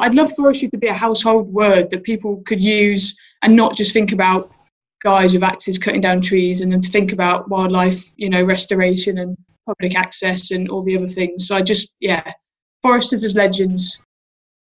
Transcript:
I'd love forestry to be a household word that people could use and not just think about guys with axes cutting down trees and then to think about wildlife, you know, restoration and public access and all the other things. So I just, yeah, foresters as legends